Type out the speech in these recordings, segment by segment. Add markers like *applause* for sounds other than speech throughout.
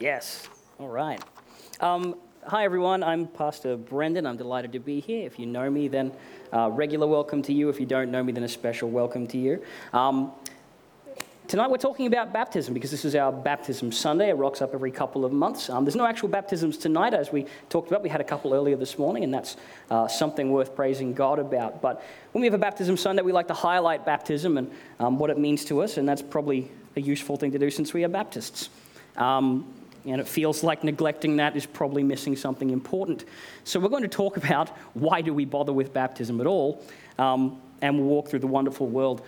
Yes. All right. Um, hi, everyone. I'm Pastor Brendan. I'm delighted to be here. If you know me, then uh, regular welcome to you. If you don't know me, then a special welcome to you. Um, tonight we're talking about baptism because this is our baptism Sunday. It rocks up every couple of months. Um, there's no actual baptisms tonight, as we talked about. We had a couple earlier this morning, and that's uh, something worth praising God about. But when we have a baptism Sunday, we like to highlight baptism and um, what it means to us, and that's probably a useful thing to do since we are Baptists. Um, and it feels like neglecting that is probably missing something important. So we're going to talk about why do we bother with baptism at all, um, and we'll walk through the wonderful world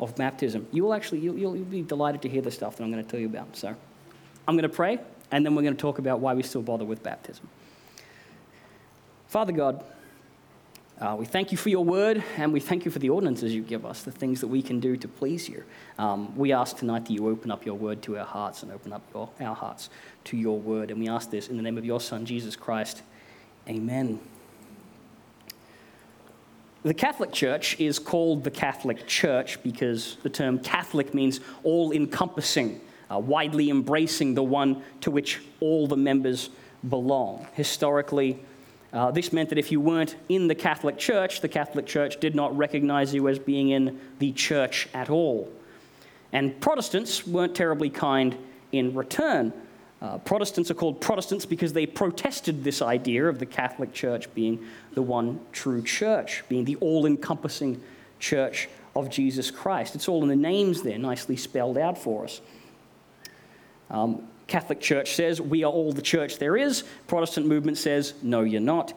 of baptism. You will actually, you'll, you'll, be delighted to hear the stuff that I'm going to tell you about. So I'm going to pray, and then we're going to talk about why we still bother with baptism. Father God, uh, we thank you for your word, and we thank you for the ordinances you give us, the things that we can do to please you. Um, we ask tonight that you open up your word to our hearts and open up your, our hearts to your word. And we ask this in the name of your Son, Jesus Christ. Amen. The Catholic Church is called the Catholic Church because the term Catholic means all encompassing, uh, widely embracing the one to which all the members belong. Historically, uh, this meant that if you weren't in the Catholic Church, the Catholic Church did not recognize you as being in the church at all. And Protestants weren't terribly kind in return. Uh, Protestants are called Protestants because they protested this idea of the Catholic Church being the one true church, being the all encompassing church of Jesus Christ. It's all in the names there, nicely spelled out for us. Um, Catholic Church says, we are all the church there is. Protestant movement says, no, you're not.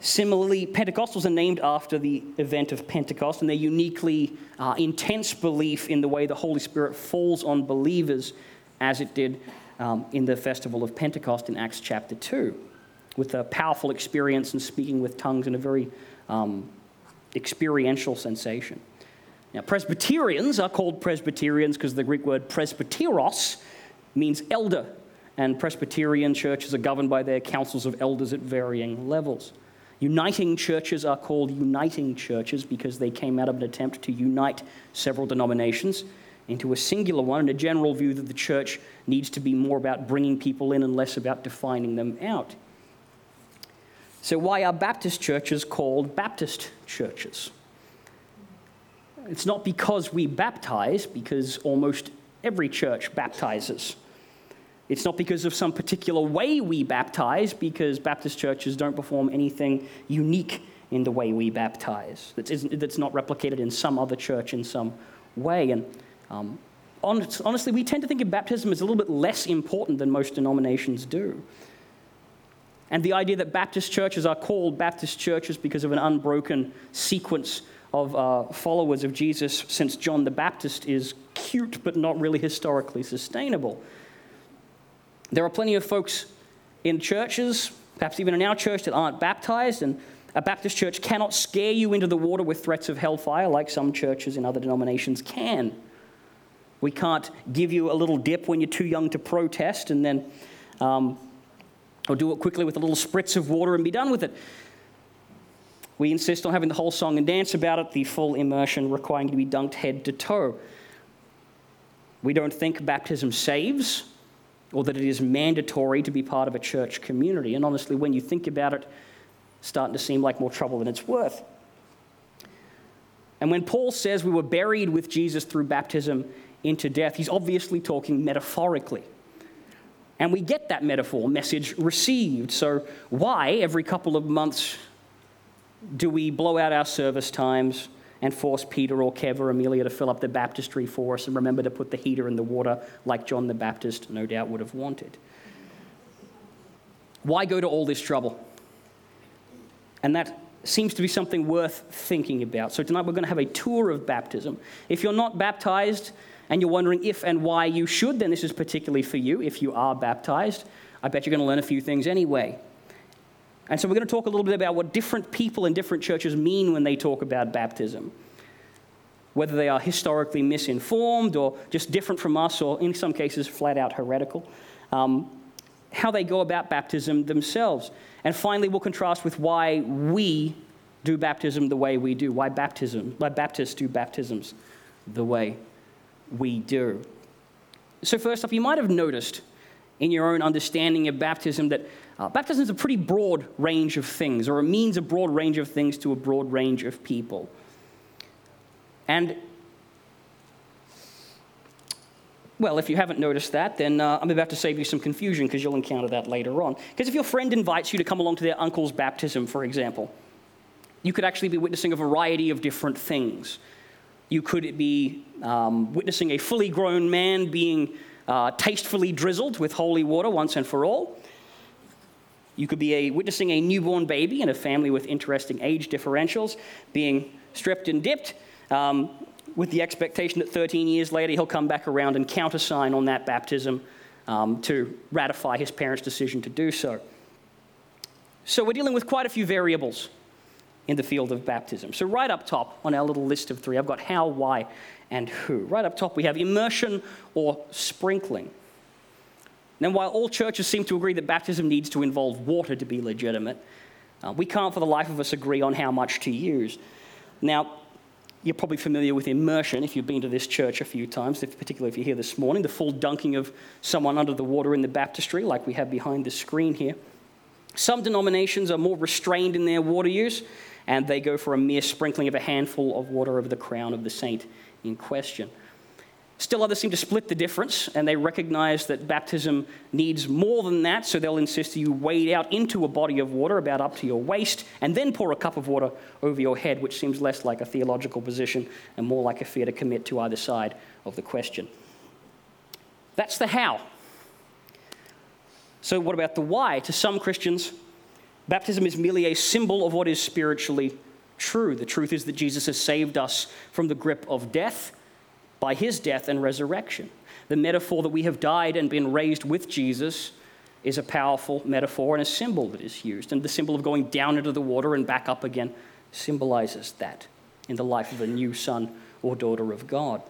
Similarly, Pentecostals are named after the event of Pentecost and their uniquely uh, intense belief in the way the Holy Spirit falls on believers as it did um, in the festival of Pentecost in Acts chapter 2, with a powerful experience and speaking with tongues and a very um, experiential sensation. Now, Presbyterians are called Presbyterians because the Greek word presbyteros means elder, and Presbyterian churches are governed by their councils of elders at varying levels. Uniting churches are called uniting churches because they came out of an attempt to unite several denominations into a singular one and a general view that the church needs to be more about bringing people in and less about defining them out. So, why are Baptist churches called Baptist churches? It's not because we baptize, because almost every church baptizes. It's not because of some particular way we baptize, because Baptist churches don't perform anything unique in the way we baptize that's, that's not replicated in some other church in some way. And um, honestly, we tend to think of baptism as a little bit less important than most denominations do. And the idea that Baptist churches are called Baptist churches because of an unbroken sequence of uh, followers of Jesus since John the Baptist is cute but not really historically sustainable. There are plenty of folks in churches, perhaps even in our church, that aren't baptized, and a Baptist church cannot scare you into the water with threats of hellfire like some churches in other denominations can. We can't give you a little dip when you're too young to protest and then, um, or do it quickly with a little spritz of water and be done with it. We insist on having the whole song and dance about it, the full immersion requiring to be dunked head to toe. We don't think baptism saves or that it is mandatory to be part of a church community. And honestly, when you think about it, it's starting to seem like more trouble than it's worth. And when Paul says we were buried with Jesus through baptism into death, he's obviously talking metaphorically. And we get that metaphor, message received. So, why every couple of months do we blow out our service times? And force Peter or Kev or Amelia to fill up the baptistry for us and remember to put the heater in the water like John the Baptist no doubt would have wanted. Why go to all this trouble? And that seems to be something worth thinking about. So tonight we're going to have a tour of baptism. If you're not baptized and you're wondering if and why you should, then this is particularly for you. If you are baptized, I bet you're going to learn a few things anyway. And so we're going to talk a little bit about what different people in different churches mean when they talk about baptism. Whether they are historically misinformed or just different from us, or in some cases, flat out heretical. Um, how they go about baptism themselves. And finally, we'll contrast with why we do baptism the way we do, why baptism, why Baptists do baptisms the way we do. So, first off, you might have noticed in your own understanding of baptism that uh, baptism is a pretty broad range of things, or it means a broad range of things to a broad range of people. And well, if you haven't noticed that, then uh, I'm about to save you some confusion because you'll encounter that later on. Because if your friend invites you to come along to their uncle's baptism, for example, you could actually be witnessing a variety of different things. You could be um, witnessing a fully grown man being uh, tastefully drizzled with holy water once and for all. You could be a, witnessing a newborn baby in a family with interesting age differentials being stripped and dipped. Um, with the expectation that 13 years later he'll come back around and countersign on that baptism um, to ratify his parents' decision to do so. So we're dealing with quite a few variables in the field of baptism. So, right up top on our little list of three, I've got how, why, and who. Right up top, we have immersion or sprinkling. Now, while all churches seem to agree that baptism needs to involve water to be legitimate, uh, we can't for the life of us agree on how much to use. Now, you're probably familiar with immersion if you've been to this church a few times, if, particularly if you're here this morning, the full dunking of someone under the water in the baptistry, like we have behind the screen here. Some denominations are more restrained in their water use, and they go for a mere sprinkling of a handful of water over the crown of the saint in question. Still, others seem to split the difference, and they recognize that baptism needs more than that, so they'll insist that you wade out into a body of water about up to your waist, and then pour a cup of water over your head, which seems less like a theological position and more like a fear to commit to either side of the question. That's the how. So, what about the why? To some Christians, baptism is merely a symbol of what is spiritually true. The truth is that Jesus has saved us from the grip of death by his death and resurrection. The metaphor that we have died and been raised with Jesus is a powerful metaphor and a symbol that is used. And the symbol of going down into the water and back up again symbolizes that in the life of a new son or daughter of God.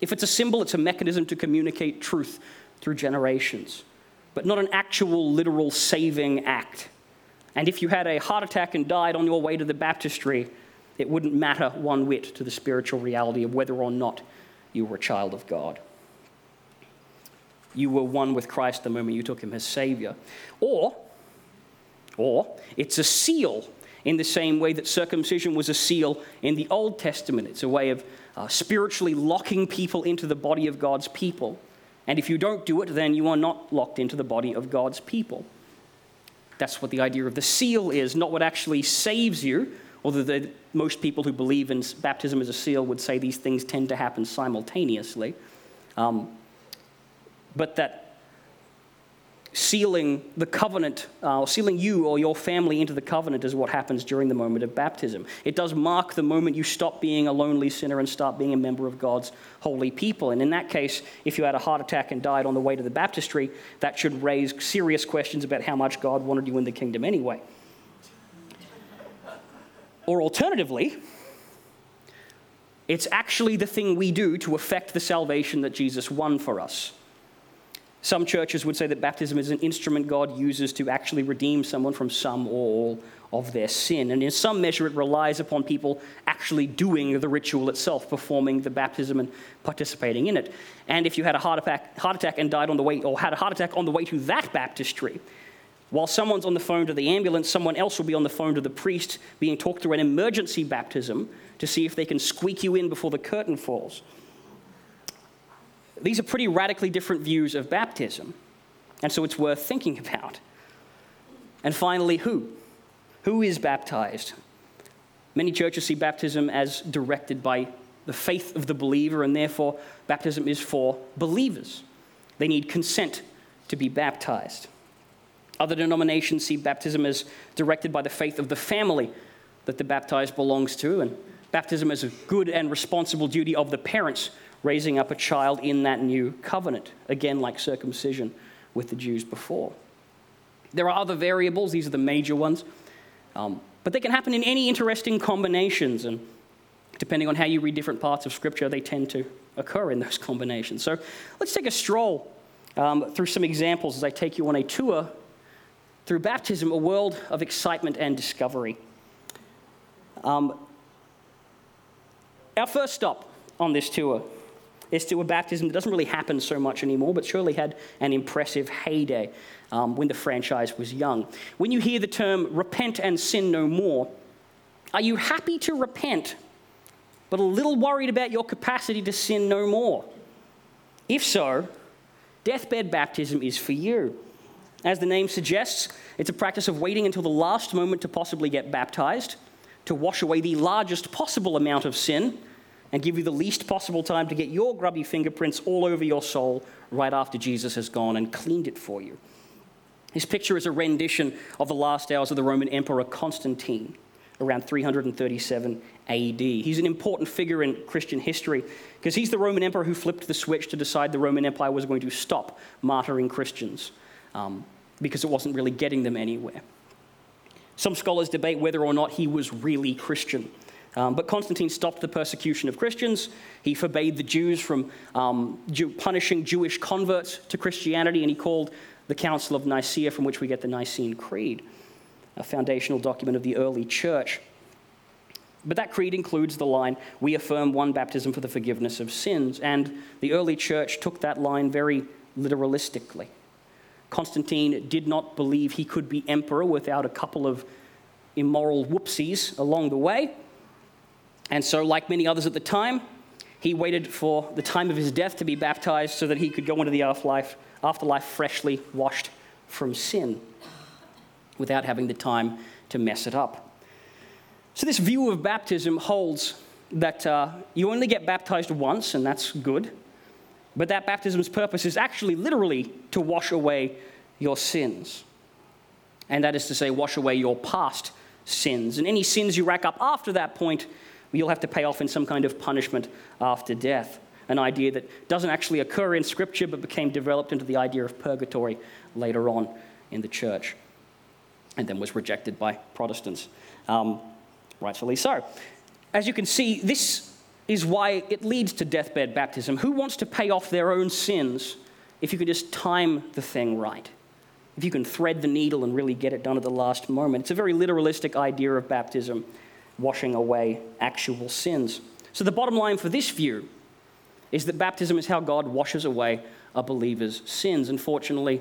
If it's a symbol, it's a mechanism to communicate truth through generations, but not an actual, literal saving act. And if you had a heart attack and died on your way to the baptistry, it wouldn't matter one whit to the spiritual reality of whether or not you were a child of God. You were one with Christ the moment you took him as Savior. Or, or it's a seal in the same way that circumcision was a seal in the Old Testament. It's a way of uh, spiritually locking people into the body of God's people. And if you don't do it, then you are not locked into the body of God's people. That's what the idea of the seal is, not what actually saves you, although the, most people who believe in baptism as a seal would say these things tend to happen simultaneously. Um, but that sealing the covenant, uh, sealing you or your family into the covenant is what happens during the moment of baptism. It does mark the moment you stop being a lonely sinner and start being a member of God's holy people. And in that case, if you had a heart attack and died on the way to the baptistry, that should raise serious questions about how much God wanted you in the kingdom anyway. Or alternatively, it's actually the thing we do to effect the salvation that Jesus won for us. Some churches would say that baptism is an instrument God uses to actually redeem someone from some or all of their sin. And in some measure, it relies upon people actually doing the ritual itself, performing the baptism and participating in it. And if you had a heart attack, heart attack and died on the way, or had a heart attack on the way to that baptistry, while someone's on the phone to the ambulance, someone else will be on the phone to the priest being talked through an emergency baptism to see if they can squeak you in before the curtain falls. These are pretty radically different views of baptism, and so it's worth thinking about. And finally, who? Who is baptized? Many churches see baptism as directed by the faith of the believer, and therefore, baptism is for believers. They need consent to be baptized. Other denominations see baptism as directed by the faith of the family that the baptized belongs to, and baptism as a good and responsible duty of the parents raising up a child in that new covenant, again, like circumcision with the Jews before. There are other variables, these are the major ones, um, but they can happen in any interesting combinations, and depending on how you read different parts of Scripture, they tend to occur in those *laughs* combinations. So let's take a stroll um, through some examples as I take you on a tour through baptism, a world of excitement and discovery. Um, our first stop on this tour still a baptism that doesn't really happen so much anymore, but surely had an impressive heyday um, when the franchise was young. When you hear the term repent and sin no more, are you happy to repent, but a little worried about your capacity to sin no more? If so, deathbed baptism is for you. As the name suggests, it's a practice of waiting until the last moment to possibly get baptized, to wash away the largest possible amount of sin, and give you the least possible time to get your grubby fingerprints all over your soul right after Jesus has gone and cleaned it for you. His picture is a rendition of the last hours of the Roman Emperor Constantine around 337 AD. He's an important figure in Christian history because he's the Roman emperor who flipped the switch to decide the Roman Empire was going to stop martyring Christians um, because it wasn't really getting them anywhere. Some scholars debate whether or not he was really Christian. Um, but Constantine stopped the persecution of Christians. He forbade the Jews from um, Jew- punishing Jewish converts to Christianity, and he called the Council of Nicaea, from which we get the Nicene Creed, a foundational document of the early church. But that creed includes the line, We affirm one baptism for the forgiveness of sins. And the early church took that line very literalistically. Constantine did not believe he could be emperor without a couple of immoral whoopsies along the way. And so, like many others at the time, he waited for the time of his death to be baptized so that he could go into the afterlife, afterlife freshly washed from sin without having the time to mess it up. So, this view of baptism holds that uh, you only get baptized once, and that's good, but that baptism's purpose is actually literally to wash away your sins. And that is to say, wash away your past sins. And any sins you rack up after that point, you'll have to pay off in some kind of punishment after death. An idea that doesn't actually occur in Scripture, but became developed into the idea of purgatory later on in the church, and then was rejected by Protestants, um, rightfully so. As you can see, this is why it leads to deathbed baptism. Who wants to pay off their own sins if you can just time the thing right? If you can thread the needle and really get it done at the last moment? It's a very literalistic idea of baptism washing away actual sins. So, the bottom line for this view is that baptism is how God washes away a believer's sins. Unfortunately,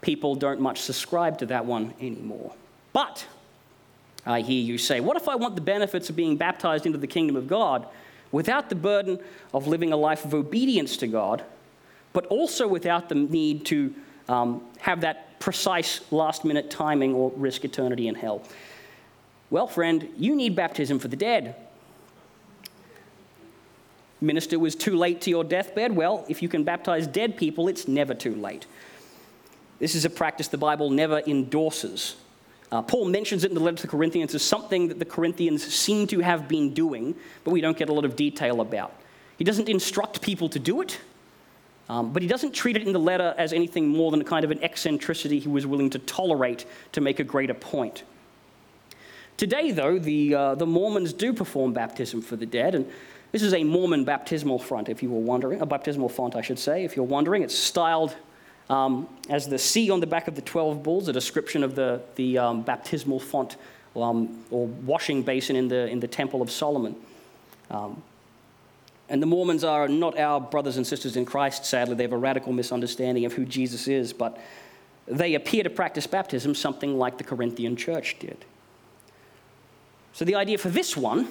people don't much subscribe to that one anymore. But I hear you say, what if I want the benefits of being baptized into the kingdom of God without the burden of living a life of obedience to God, but also without the need to um, have that precise last minute timing or risk eternity in hell? Well, friend, you need baptism for the dead. Minister was too late to your deathbed. Well, if you can baptize dead people, it's never too late. This is a practice the Bible never endorses. Uh, Paul mentions it in the letter to the Corinthians as something that the Corinthians seem to have been doing, but we don't get a lot of detail about. He doesn't instruct people to do it, um, but he doesn't treat it in the letter as anything more than a kind of an eccentricity he was willing to tolerate to make a greater point. Today, though, the, uh, the Mormons do perform baptism for the dead, and this is a Mormon baptismal font, if you were wondering, a baptismal font, I should say, if you're wondering. It's styled um, as the Sea on the back of the 12 bulls, a description of the, the um, baptismal font um, or washing basin in the, in the Temple of Solomon. Um, and the Mormons are not our brothers and sisters in Christ, sadly. They have a radical misunderstanding of who Jesus is, but they appear to practice baptism something like the Corinthian church did. So, the idea for this one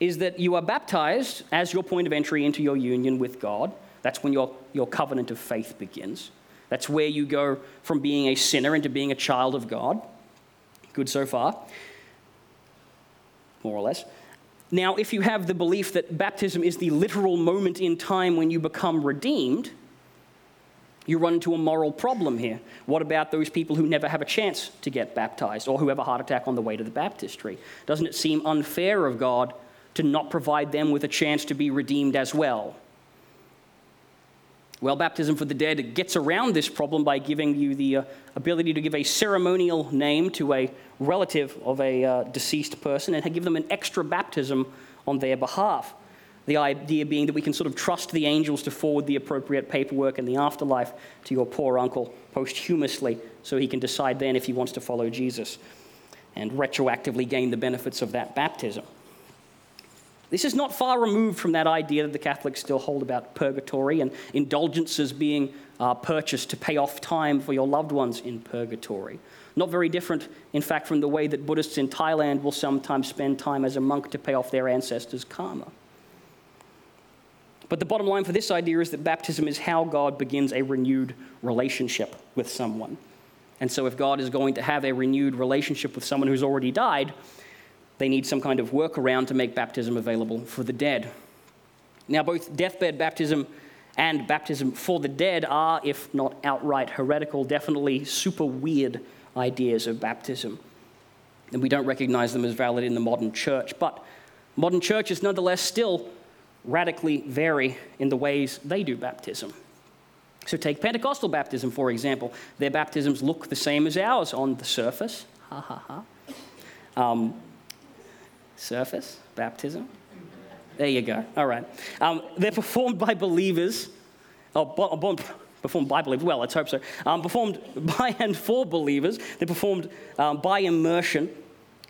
is that you are baptized as your point of entry into your union with God. That's when your, your covenant of faith begins. That's where you go from being a sinner into being a child of God. Good so far, more or less. Now, if you have the belief that baptism is the literal moment in time when you become redeemed, you run into a moral problem here. What about those people who never have a chance to get baptized or who have a heart attack on the way to the baptistry? Doesn't it seem unfair of God to not provide them with a chance to be redeemed as well? Well, baptism for the dead gets around this problem by giving you the uh, ability to give a ceremonial name to a relative of a uh, deceased person and give them an extra baptism on their behalf. The idea being that we can sort of trust the angels to forward the appropriate paperwork in the afterlife to your poor uncle posthumously so he can decide then if he wants to follow Jesus and retroactively gain the benefits of that baptism. This is not far removed from that idea that the Catholics still hold about purgatory and indulgences being uh, purchased to pay off time for your loved ones in purgatory. Not very different, in fact, from the way that Buddhists in Thailand will sometimes spend time as a monk to pay off their ancestors' karma. But the bottom line for this idea is that baptism is how God begins a renewed relationship with someone. And so, if God is going to have a renewed relationship with someone who's already died, they need some kind of workaround to make baptism available for the dead. Now, both deathbed baptism and baptism for the dead are, if not outright heretical, definitely super weird ideas of baptism. And we don't recognize them as valid in the modern church. But modern churches, nonetheless, still radically vary in the ways they do baptism. So, take Pentecostal baptism, for example. Their baptisms look the same as ours on the surface. Ha ha ha. Um, surface, baptism. There you go. All right. Um, they're performed by believers. Oh, performed by believers. Well, let's hope so. Um, performed *laughs* by and for believers. They're performed um, by immersion.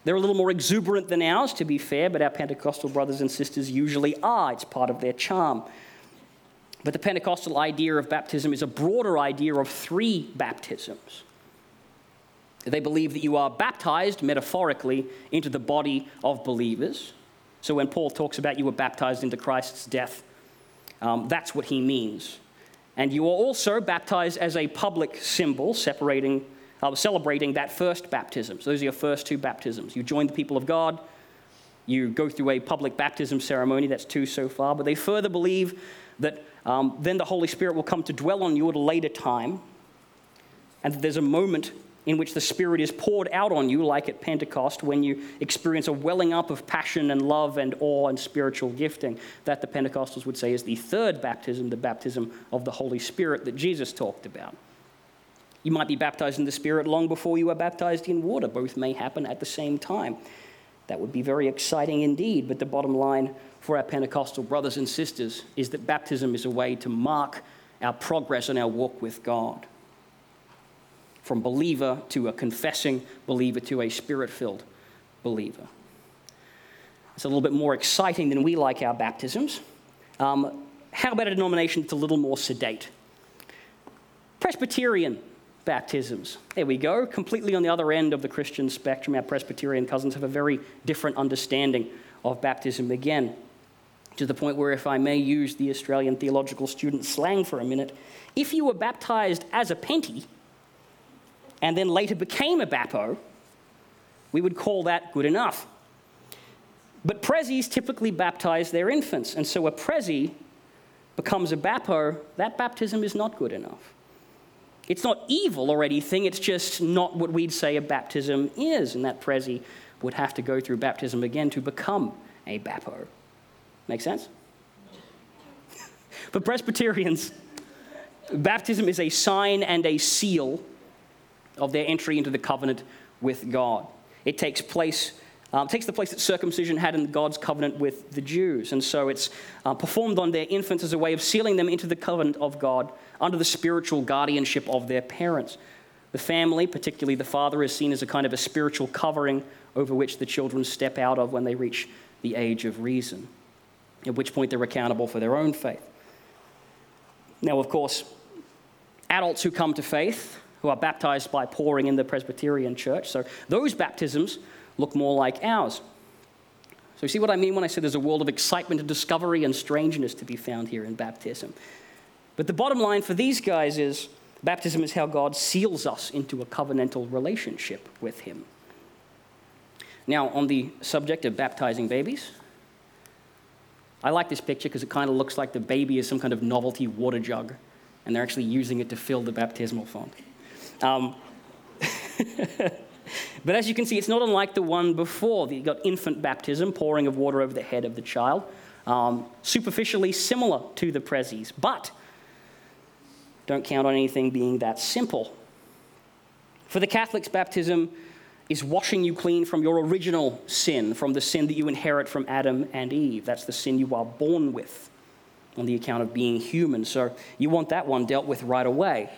They're a little more exuberant than ours, to be fair, but our Pentecostal brothers and sisters usually are. It's part of their charm. But the Pentecostal idea of baptism is a broader idea of three baptisms. They believe that you are baptized metaphorically into the body of believers. So when Paul talks about you were baptized into Christ's death, um, that's what he means. And you are also baptized as a public symbol, separating, uh, celebrating that first baptism. So those are your first two baptisms. You join the people of God, you go through a public baptism ceremony. That's two so far. But they further believe that um, then the Holy Spirit will come to dwell on you at a later time, and that there's a moment in which the Spirit is poured out on you, like at Pentecost, when you experience a welling up of passion and love and awe and spiritual gifting. That the Pentecostals would say is the third baptism, the baptism of the Holy Spirit that Jesus talked about. You might be baptized in the Spirit long before you are baptized in water. Both may happen at the same time. That would be very exciting indeed, but the bottom line for our Pentecostal brothers and sisters is that baptism is a way to mark our progress in our walk with God from believer to a confessing believer to a spirit filled believer. It's a little bit more exciting than we like our baptisms. Um, how about a denomination that's a little more sedate? Presbyterian baptisms. There we go, completely on the other end of the Christian spectrum. Our Presbyterian cousins have a very different understanding of baptism again, to the point where, if I may use the Australian theological student slang for a minute, if you were baptized as a penty, and then later became a bapo, we would call that good enough. But Prezzies typically baptize their infants, and so a Prezzy becomes a bapo, that baptism is not good enough. It's not evil or anything, it's just not what we'd say a baptism is, and that Prezzy would have to go through baptism again to become a Bappo. Make sense? For Presbyterians, baptism is a sign and a seal of their entry into the covenant with God. It takes place um, takes the place that circumcision had in God's covenant with the Jews. And so it's uh, performed on their infants as a way of sealing them into the covenant of God under the spiritual guardianship of their parents. The family, particularly the father, is seen as a kind of a spiritual covering over which the children step out of when they reach the age of reason, at which point they're accountable for their own faith. Now, of course, adults who come to faith who are baptized by pouring in the Presbyterian church. So those baptisms look more like ours. So, you see what I mean when I say there's a world of excitement and discovery and strangeness to be found here in baptism. But the bottom line for these guys is baptism is how God seals us into a covenantal relationship with Him. Now, on the subject of baptizing babies, I like this picture because it kind of looks like the baby is some kind of novelty water jug, and they're actually using it to fill the baptismal font. Um, *laughs* but as you can see, it's not unlike the one before. You've got infant baptism, pouring of water over the head of the child. Um, superficially similar to the prezzies, but don't count on anything being that simple. For the Catholics, baptism is washing you clean from your original sin, from the sin that you inherit from Adam and Eve. That's the sin you are born with on the account of being human. So you want that one dealt with right away.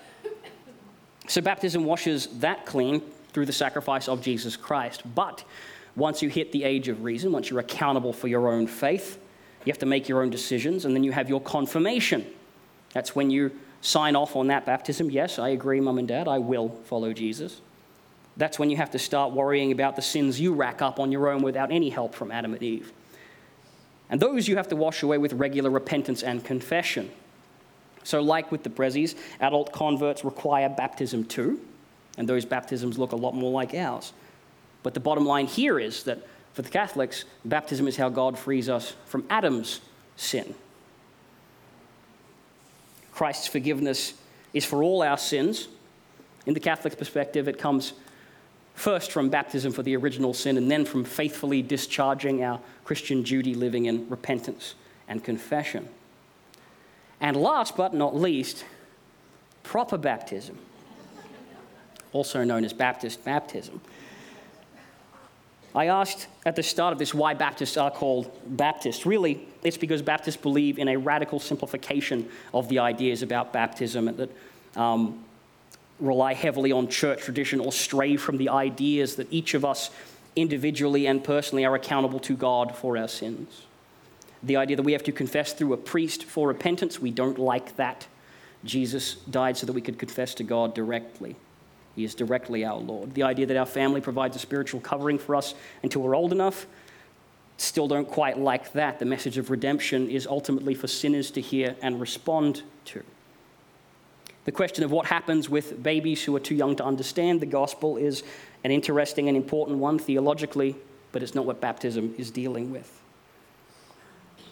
So baptism washes that clean through the sacrifice of Jesus Christ. But Once you hit the age of reason, once you're accountable for your own faith, you have to make your own decisions, and then you have your confirmation. That's when you sign off on that baptism. Yes, I agree, mum and dad, I will follow Jesus. That's when you have to start worrying about the sins you rack up on your own without any help from Adam and Eve. And those you have to wash away with regular repentance and confession. So, like with the Prezzies, adult converts require baptism too, and those baptisms look a lot more like ours. But the bottom line here is that for the Catholics, baptism is how God frees us from Adam's sin. Christ's forgiveness is for all our sins. In the Catholic perspective, it comes first from baptism for the original sin, and then from faithfully discharging our Christian duty living in repentance and confession. And last but not least, proper baptism, also known as Baptist baptism. I asked at the start of this why Baptists are called Baptists. Really, it's because Baptists believe in a radical simplification of the ideas about baptism that um, rely heavily on church tradition or stray from the ideas that each of us individually and personally are accountable to God for our sins. The idea that we have to confess through a priest for repentance, we don't like that. Jesus died so that we could confess to God directly. He is directly our Lord. The idea that our family provides a spiritual covering for us until we're old enough, still don't quite like that. The message of redemption is ultimately for sinners to hear and respond to. The question of what happens with babies who are too young to understand the gospel is an interesting and important one theologically, but it's not what baptism is dealing with.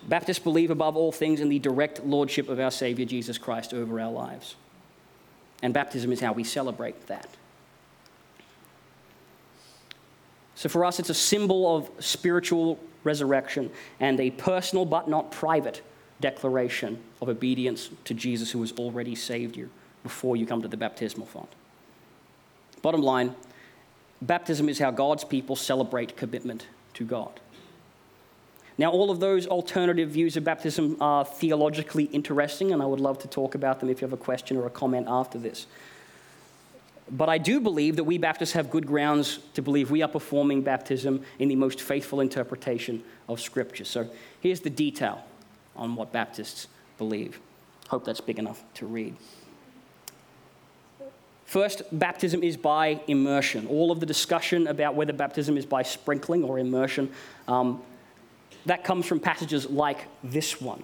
Baptists believe above all things in the direct lordship of our Savior Jesus Christ over our lives. And baptism is how we celebrate that. So for us, it's a symbol of spiritual resurrection and a personal but not private declaration of obedience to Jesus who has already saved you before you come to the baptismal font. Bottom line, baptism is how God's people celebrate commitment to God. Now, all of those alternative views of baptism are theologically interesting, and I would love to talk about them if you have a question or a comment after this. But I do believe that we Baptists have good grounds to believe we are performing baptism in the most faithful interpretation of Scripture. So here's the detail on what Baptists believe. Hope that's big enough to read. First, baptism is by immersion. All of the discussion about whether baptism is by sprinkling or immersion, um, that comes from passages like this one.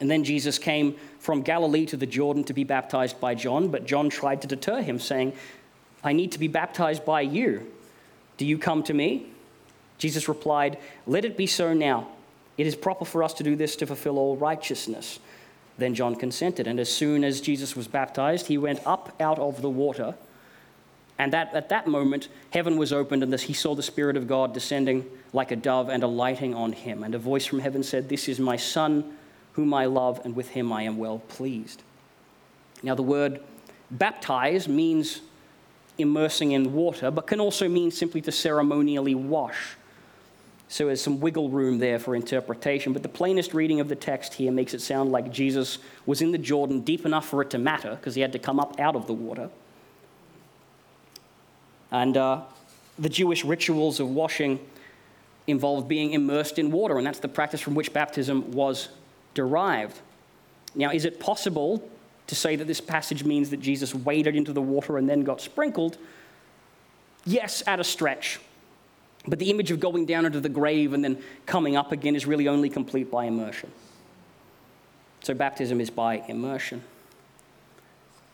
And then Jesus came from Galilee to the Jordan to be baptized by John, but John tried to deter him, saying, I need to be baptized by you. Do you come to me? Jesus replied, Let it be so now. It is proper for us to do this to fulfill all righteousness. Then John consented, and as soon as Jesus was baptized, he went up out of the water. And that, at that moment, heaven was opened, and this, he saw the Spirit of God descending like a dove and alighting on him. And a voice from heaven said, This is my Son, whom I love, and with him I am well pleased. Now, the word baptize means immersing in water, but can also mean simply to ceremonially wash. So there's some wiggle room there for interpretation. But the plainest reading of the text here makes it sound like Jesus was in the Jordan deep enough for it to matter because he had to come up out of the water. And uh, the Jewish rituals of washing involved being immersed in water, and that's the practice from which baptism was derived. Now, is it possible to say that this passage means that Jesus waded into the water and then got sprinkled? Yes, at a stretch. But the image of going down into the grave and then coming up again is really only complete by immersion. So baptism is by immersion.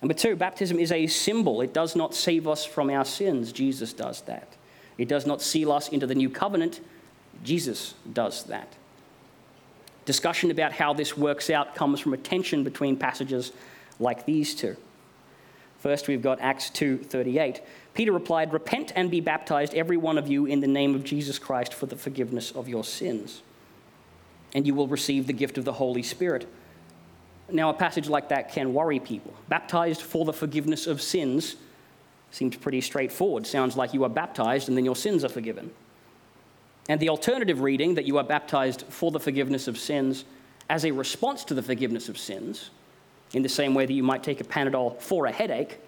Number two, baptism is a symbol. It does not save us from our sins. Jesus does that. It does not seal us into the new covenant. Jesus does that. Discussion about how this works out comes from a tension between passages like these two. First, we've got Acts 2:38. Peter replied, Repent and be baptized, every one of you, in the name of Jesus Christ for the forgiveness of your sins, and you will receive the gift of the Holy Spirit. Now, a passage like that can worry people. Baptized for the forgiveness of sins seems pretty straightforward. Sounds like you are baptized and then your sins are forgiven. And the alternative reading, that you are baptized for the forgiveness of sins as a response to the forgiveness of sins, in the same way that you might take a Panadol for a headache,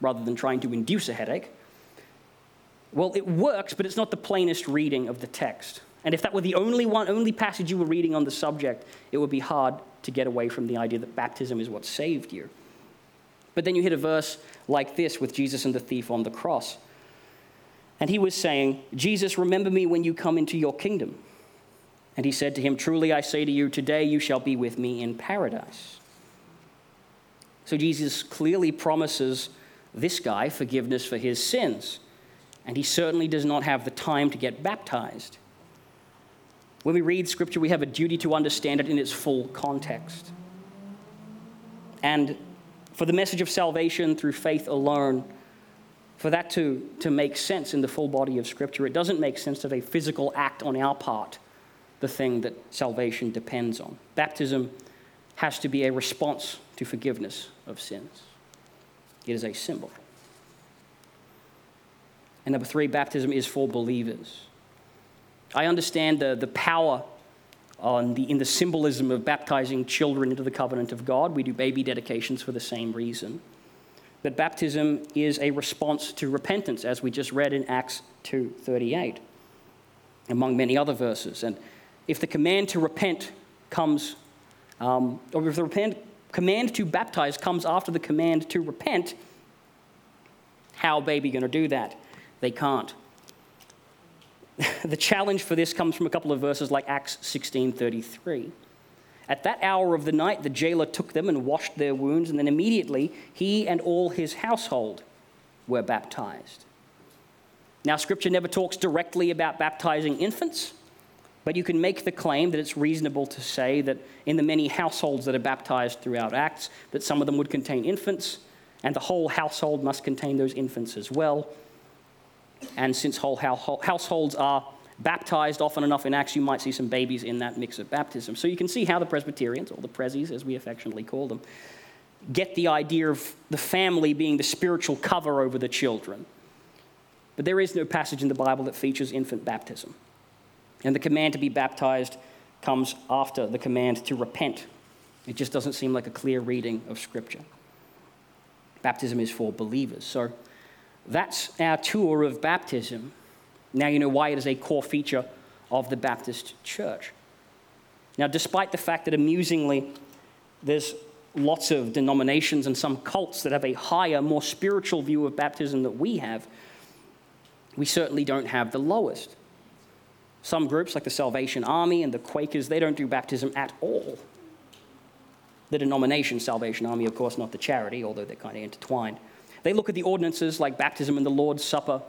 rather than trying to induce a headache. Well, it works, but it's not the plainest reading of the text. And if that were the only one, only passage you were reading on the subject, it would be hard to get away from the idea that baptism is what saved you. But then you hit a verse like this with Jesus and the thief on the cross. And he was saying, Jesus, remember me when you come into your kingdom. And he said to him, Truly I say to you, today you shall be with me in paradise. So Jesus clearly promises this guy forgiveness for his sins. And he certainly does not have the time to get baptized. When we read scripture, we have a duty to understand it in its full context. And for the message of salvation through faith alone, for that to, to make sense in the full body of Scripture, it doesn't make sense have a physical act on our part, the thing that salvation depends on. Baptism has to be a response to forgiveness of sins, it is a symbol. And number three, baptism is for believers. I understand the, the power on the, in the symbolism of baptizing children into the covenant of God. We do baby dedications for the same reason. But baptism is a response to repentance, as we just read in Acts 2:38, among many other verses. And if the command to repent comes, um, or if the repent, command to baptize comes after the command to repent, how are baby going to do that? They can't. *laughs* the challenge for this comes from a couple of verses like Acts 16:33. At that hour of the night, the jailer took them and washed their wounds, and then immediately he and all his household were baptized. Now, Scripture never talks directly about baptizing infants, but you can make the claim that it's reasonable to say that in the many households that are baptized throughout Acts, that some of them would contain infants, and the whole household must contain those infants as well. And since whole households are baptized often enough in Acts, you might see some babies in that mix of baptism. So you can see how the Presbyterians, or the Prezzies as we affectionately call them, get the idea of the family being the spiritual cover over the children. But there is no passage in the Bible that features infant baptism. And the command to be baptized comes after the command to repent. It just doesn't seem like a clear reading of Scripture. Baptism is for believers. So that's our tour of baptism. Now you know why it is a core feature of the Baptist church. Now, despite the fact that amusingly, there's lots of denominations and some cults that have a higher, more spiritual view of baptism that we have, we certainly don't have the lowest. Some groups, like the Salvation Army and the Quakers, they don't do baptism at all. The denomination, Salvation Army, of course, not the charity, although they're kind of intertwined. They look at the ordinances like baptism and the Lord's Supper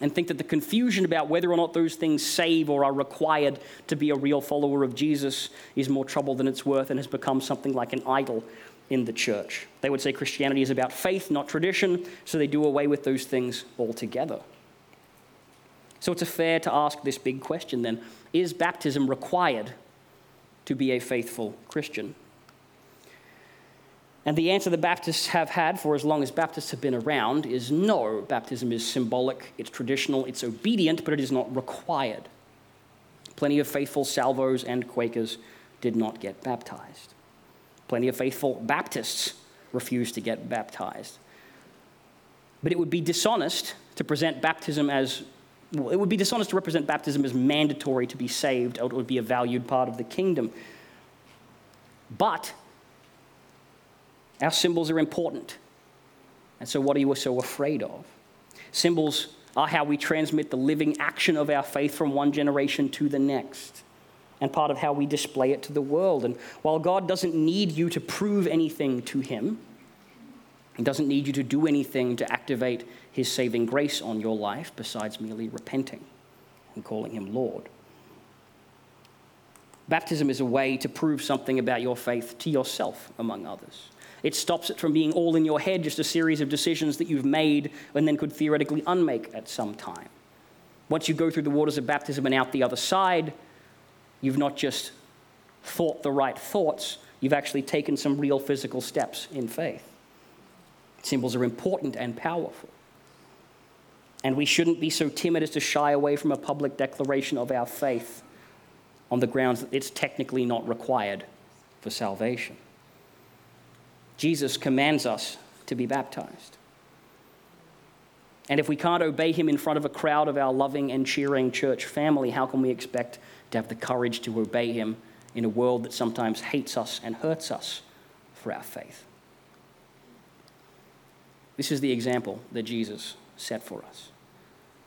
and think that the confusion about whether or not those things save or are required to be a real follower of Jesus is more trouble than it's worth and has become something like an idol in the church. They would say Christianity is about faith, not tradition, so they do away with those things altogether. So it's fair to ask this big question then is baptism required to be a faithful Christian? And the answer the Baptists have had for as long as Baptists have been around is no. Baptism is symbolic, it's traditional, it's obedient, but it is not required. Plenty of faithful Salvos and Quakers did not get baptized. Plenty of faithful Baptists refused to get baptized. But it would be dishonest to present baptism as well, it would be dishonest to represent baptism as mandatory to be saved, or it would be a valued part of the kingdom. But our symbols are important. And so, what are you so afraid of? Symbols are how we transmit the living action of our faith from one generation to the next, and part of how we display it to the world. And while God doesn't need you to prove anything to Him, He doesn't need you to do anything to activate His saving grace on your life besides merely repenting and calling Him Lord. Baptism is a way to prove something about your faith to yourself, among others. It stops it from being all in your head, just a series of decisions that you've made and then could theoretically unmake at some time. Once you go through the waters of baptism and out the other side, you've not just thought the right thoughts, you've actually taken some real physical steps in faith. Symbols are important and powerful. And we shouldn't be so timid as to shy away from a public declaration of our faith on the grounds that it's technically not required for salvation. Jesus commands us to be baptized. And if we can't obey him in front of a crowd of our loving and cheering church family, how can we expect to have the courage to obey him in a world that sometimes hates us and hurts us for our faith? This is the example that Jesus set for us.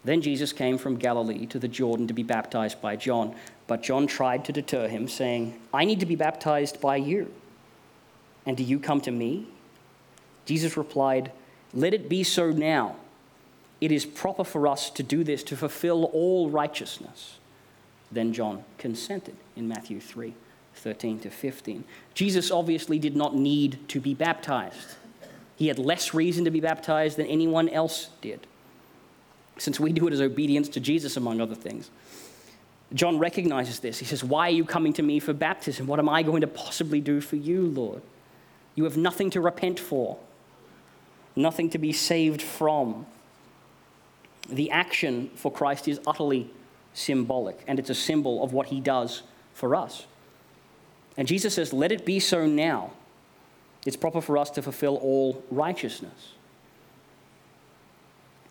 Then Jesus came from Galilee to the Jordan to be baptized by John. But John tried to deter him, saying, I need to be baptized by you. And do you come to me? Jesus replied, Let it be so now. It is proper for us to do this to fulfill all righteousness. Then John consented in Matthew 3 13 to 15. Jesus obviously did not need to be baptized. He had less reason to be baptized than anyone else did, since we do it as obedience to Jesus, among other things. John recognizes this. He says, Why are you coming to me for baptism? What am I going to possibly do for you, Lord? You have nothing to repent for, nothing to be saved from. The action for Christ is utterly symbolic, and it's a symbol of what he does for us. And Jesus says, Let it be so now. It's proper for us to fulfill all righteousness.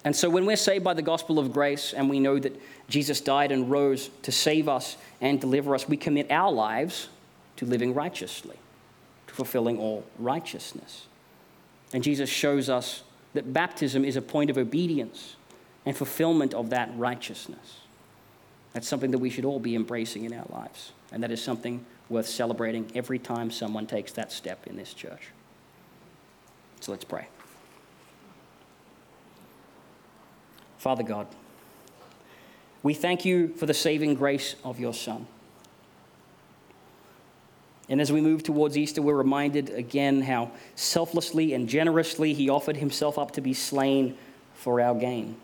And so, when we're saved by the gospel of grace and we know that Jesus died and rose to save us and deliver us, we commit our lives to living righteously, fulfilling all righteousness. And Jesus shows us that baptism is a point of obedience and fulfillment of that righteousness. That's something that we should all be embracing in our lives. And that is something worth celebrating every time someone takes that step in this church. So let's pray. Father God, we thank you for the saving grace of your Son. And as we move towards Easter, we're reminded again how selflessly and generously he offered himself up to be slain for our gain,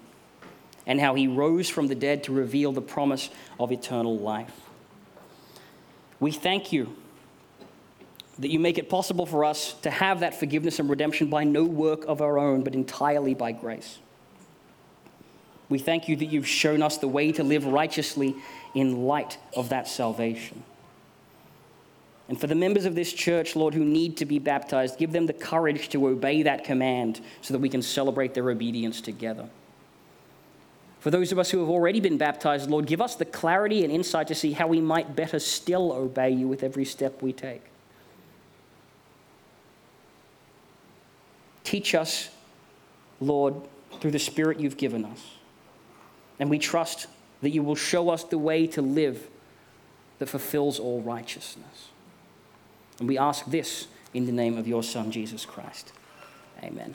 and how he rose from the dead to reveal the promise of eternal life. We thank you that you make it possible for us to have that forgiveness and redemption by no work of our own, but entirely by grace. We thank you that you've shown us the way to live righteously in light of that salvation. And for the members of this church, Lord, who need to be baptized, give them the courage to obey that command so that we can celebrate their obedience together. For those of us who have already been baptized, Lord, give us the clarity and insight to see how we might better still obey you with every step we take. Teach us, Lord, through the Spirit you've given us. And we trust that you will show us the way to live that fulfills all righteousness. And we ask this in the name of your Son, Jesus Christ. Amen.